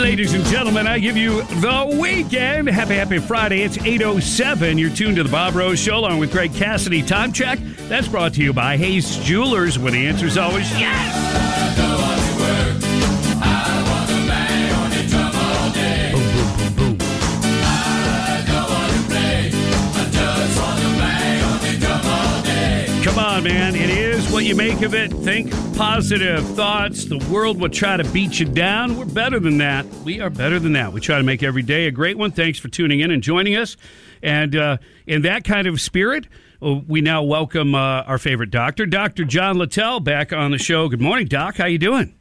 Ladies and gentlemen, I give you the weekend. Happy, happy Friday. It's 8.07. You're tuned to the Bob Rose Show along with Greg Cassidy. Time check. That's brought to you by Hayes Jewelers, where the answer is always yes. On, man. It is what you make of it. Think positive thoughts. The world will try to beat you down. We're better than that. We are better than that. We try to make every day a great one. Thanks for tuning in and joining us. And uh, in that kind of spirit, uh, we now welcome uh, our favorite doctor, Dr. John Littell, back on the show. Good morning, Doc. How you doing?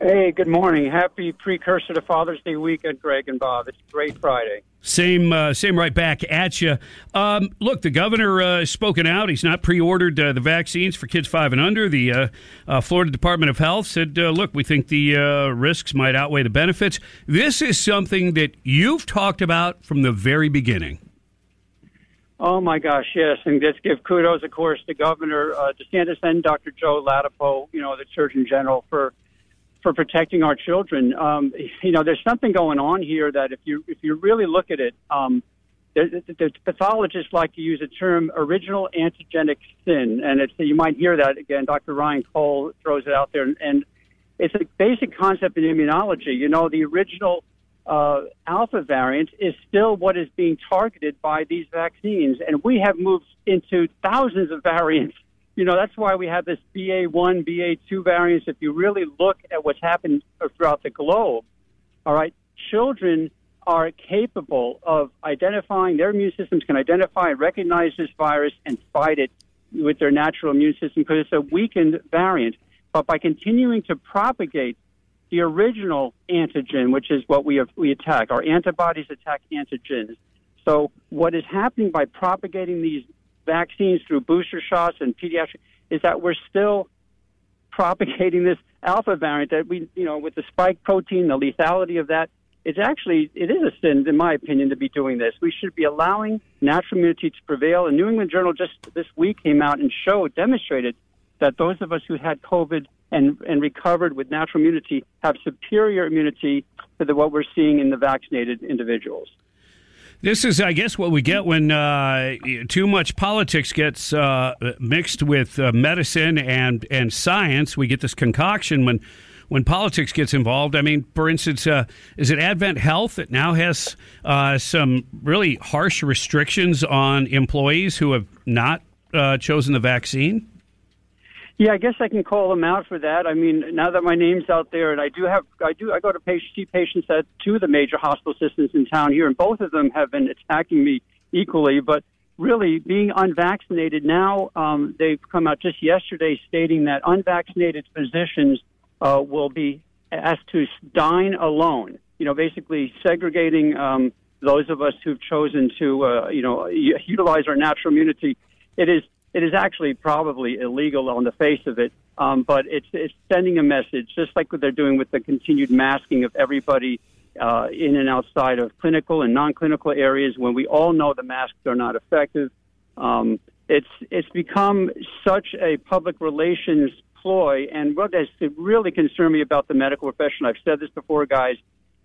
Hey, good morning. Happy precursor to Father's Day weekend, Greg and Bob. It's a great Friday. Same, uh, same right back at you. Um, look, the governor uh, has spoken out. He's not pre-ordered uh, the vaccines for kids five and under. The uh, uh, Florida Department of Health said, uh, "Look, we think the risks might outweigh the benefits." This is something that you've talked about from the very beginning. Oh my gosh, yes, and let's give kudos, of course, to Governor DeSantis and Dr. Joe Ladapo, you know, the Surgeon General for for protecting our children. Um, you know, there's something going on here that if you if you really look at it, um, the, the, the pathologists like to use the term original antigenic sin, and it's you might hear that again. Dr. Ryan Cole throws it out there, and, and it's a basic concept in immunology. You know, the original uh, alpha variant is still what is being targeted by these vaccines, and we have moved into thousands of variants you know, that's why we have this BA1, BA2 variants. If you really look at what's happened throughout the globe, all right, children are capable of identifying, their immune systems can identify and recognize this virus and fight it with their natural immune system because it's a weakened variant. But by continuing to propagate the original antigen, which is what we, have, we attack, our antibodies attack antigens. So what is happening by propagating these vaccines through booster shots and pediatric is that we're still propagating this alpha variant that we, you know, with the spike protein, the lethality of that, it's actually it is a sin, in my opinion, to be doing this. We should be allowing natural immunity to prevail. And New England Journal just this week came out and showed, demonstrated that those of us who had COVID and and recovered with natural immunity have superior immunity to the, what we're seeing in the vaccinated individuals. This is, I guess, what we get when uh, too much politics gets uh, mixed with uh, medicine and and science. We get this concoction when when politics gets involved. I mean, for instance, uh, is it Advent Health that now has uh, some really harsh restrictions on employees who have not uh, chosen the vaccine? Yeah, I guess I can call them out for that. I mean, now that my name's out there, and I do have, I do, I go to patient, see patients at two of the major hospital systems in town here, and both of them have been attacking me equally. But really, being unvaccinated now, um, they've come out just yesterday stating that unvaccinated physicians uh, will be asked to dine alone. You know, basically segregating um, those of us who've chosen to, uh, you know, utilize our natural immunity. It is it is actually probably illegal on the face of it, um, but it's, it's sending a message, just like what they're doing with the continued masking of everybody uh, in and outside of clinical and non-clinical areas when we all know the masks are not effective. Um, it's it's become such a public relations ploy, and what has really concerned me about the medical profession, I've said this before, guys,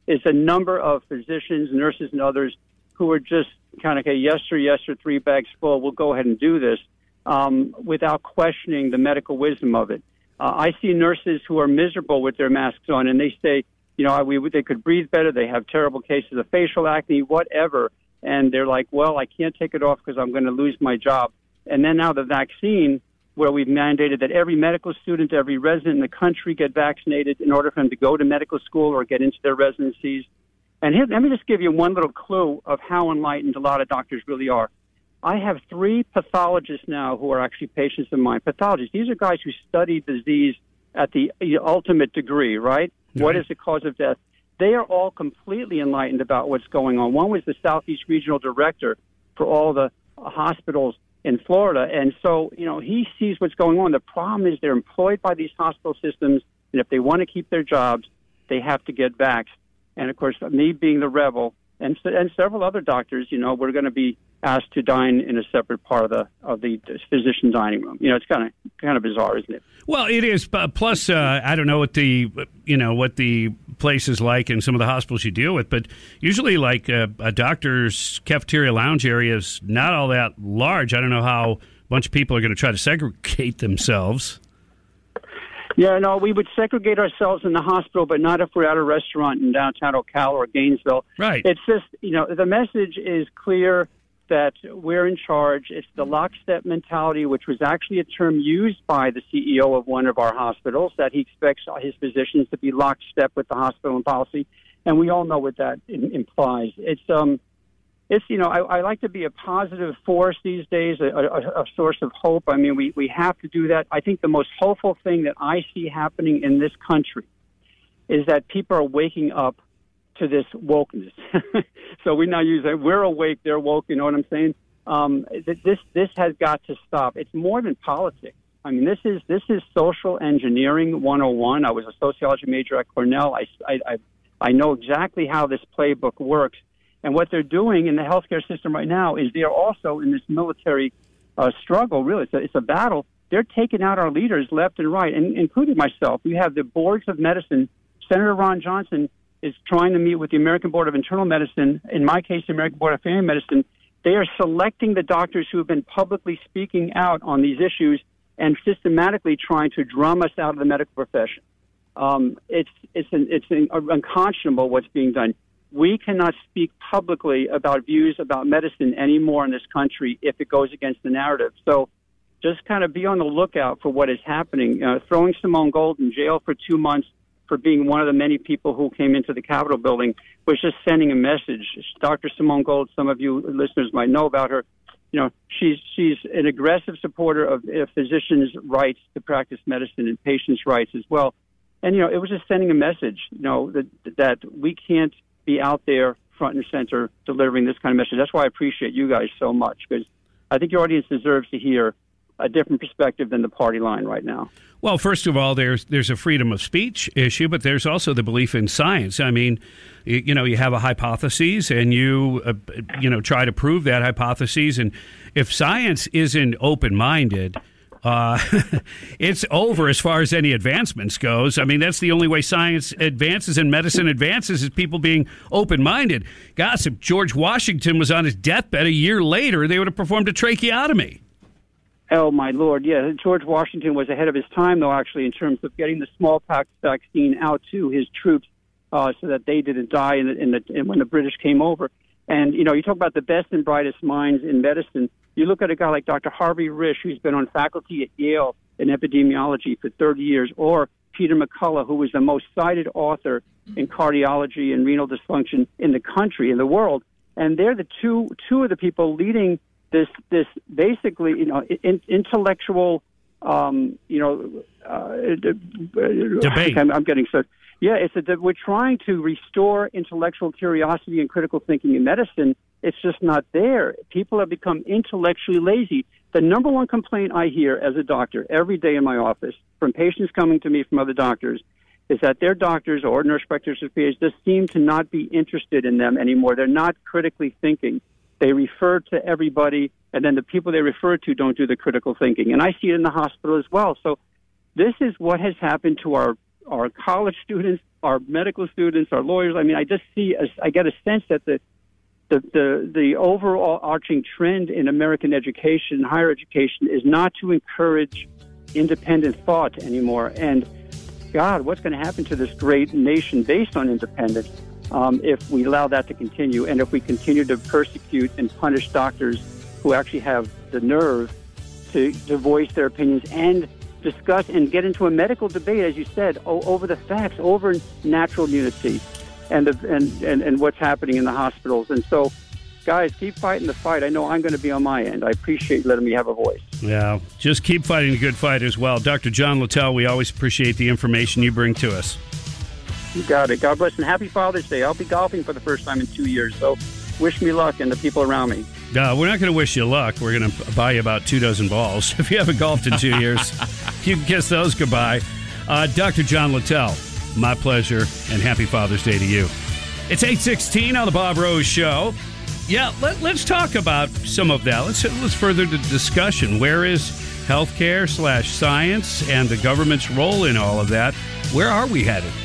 is a number of physicians, nurses, and others who are just kind of, okay, yes sir, yes sir, three bags full, we'll go ahead and do this um, without questioning the medical wisdom of it. Uh, I see nurses who are miserable with their masks on, and they say, you know, we, they could breathe better. They have terrible cases of facial acne, whatever. And they're like, well, I can't take it off because I'm going to lose my job. And then now the vaccine, where we've mandated that every medical student, every resident in the country get vaccinated in order for them to go to medical school or get into their residencies. And here, let me just give you one little clue of how enlightened a lot of doctors really are. I have three pathologists now who are actually patients of mine. Pathologists. These are guys who study disease at the ultimate degree, right? Right. What is the cause of death? They are all completely enlightened about what's going on. One was the Southeast Regional Director for all the hospitals in Florida. And so, you know, he sees what's going on. The problem is they're employed by these hospital systems, and if they want to keep their jobs, they have to get vaxxed. And of course, me being the rebel, and and several other doctors, you know, we're going to be asked to dine in a separate part of the of the physician dining room. You know, it's kind of kind of bizarre, isn't it? Well, it is. Plus, uh, I don't know what the you know what the place is like in some of the hospitals you deal with, but usually, like uh, a doctor's cafeteria lounge area is not all that large. I don't know how a bunch of people are going to try to segregate themselves. Yeah, no, we would segregate ourselves in the hospital, but not if we're at a restaurant in downtown Ocala or Gainesville. Right. It's just, you know, the message is clear that we're in charge. It's the lockstep mentality, which was actually a term used by the CEO of one of our hospitals, that he expects his physicians to be lockstep with the hospital and policy. And we all know what that implies. It's, um, it's you know I, I like to be a positive force these days, a, a, a source of hope. I mean, we we have to do that. I think the most hopeful thing that I see happening in this country is that people are waking up to this wokeness. so we now use it. We're awake, they're woke. You know what I'm saying? Um, this this has got to stop. It's more than politics. I mean, this is this is social engineering 101. I was a sociology major at Cornell. I I I, know exactly how this playbook works and what they're doing in the healthcare system right now is they're also in this military uh, struggle. Really, it's a, it's a battle. They're taking out our leaders left and right, and including myself. We have the boards of medicine. Senator Ron Johnson is trying to meet with the American Board of Internal Medicine. In my case, the American Board of Family Medicine. They are selecting the doctors who have been publicly speaking out on these issues and systematically trying to drum us out of the medical profession. Um, it's it's an, it's an, unconscionable what's being done we cannot speak publicly about views about medicine anymore in this country if it goes against the narrative. So just kind of be on the lookout for what is happening. Uh, throwing Simone Gold in jail for two months for being one of the many people who came into the Capitol building was just sending a message. Dr. Simone Gold, some of you listeners might know about her. You know, she's she's an aggressive supporter of uh, physicians' rights to practice medicine and patients' rights as well. And you know, it was just sending a message. You know that that we can't be out there front and center delivering this kind of message. That's why I appreciate you guys so much because I think your audience deserves to hear a different perspective than the party line right now. Well, first of all, there's there's a freedom of speech issue, but there's also the belief in science. I mean, you, you know, you have a hypothesis, and you uh, you know try to prove that hypothesis, and if science isn't open minded uh, it's over as far as any advancements goes. I mean, that's the only way science advances and medicine advances is people being open minded. Gossip: George Washington was on his deathbed a year later. They would have performed a tracheotomy. Oh my lord! Yeah, George Washington was ahead of his time, though. Actually, in terms of getting the smallpox vaccine out to his troops, uh, so that they didn't die in the, in the in, when the British came over. And you know, you talk about the best and brightest minds in medicine. You look at a guy like Dr. Harvey Risch, who's been on faculty at Yale in epidemiology for 30 years, or Peter McCullough, who was the most cited author in cardiology and renal dysfunction in the country, in the world. And they're the two two of the people leading this this basically you know in, intellectual um, you know uh, debate. I'm, I'm getting so yeah. It's a we're trying to restore intellectual curiosity and critical thinking in medicine it's just not there. People have become intellectually lazy. The number one complaint I hear as a doctor every day in my office from patients coming to me from other doctors is that their doctors or nurse practitioners just seem to not be interested in them anymore. They're not critically thinking. They refer to everybody, and then the people they refer to don't do the critical thinking. And I see it in the hospital as well. So this is what has happened to our our college students, our medical students, our lawyers. I mean, I just see, a, I get a sense that the the, the, the overall arching trend in American education, higher education, is not to encourage independent thought anymore. And God, what's going to happen to this great nation based on independence um, if we allow that to continue and if we continue to persecute and punish doctors who actually have the nerve to, to voice their opinions and discuss and get into a medical debate, as you said, over the facts, over natural immunity and, the, and, and, and what's happening in the hospitals. And so guys, keep fighting the fight. I know I'm going to be on my end. I appreciate letting me have a voice. Yeah, just keep fighting a good fight as well. Dr. John Littell, we always appreciate the information you bring to us. You got it. God bless and happy Father's Day. I'll be golfing for the first time in two years, so wish me luck and the people around me. Uh, we're not going to wish you luck. We're going to buy you about two dozen balls. If you haven't golfed in two years, you can kiss those goodbye. Uh, Dr. John Littell, my pleasure, and happy Father's Day to you. It's 816 on the Bob Rose Show. Yeah, let, us talk about some of that. Let's, let's further the discussion. Where is healthcare slash science and the government's role in all of that? Where are we headed?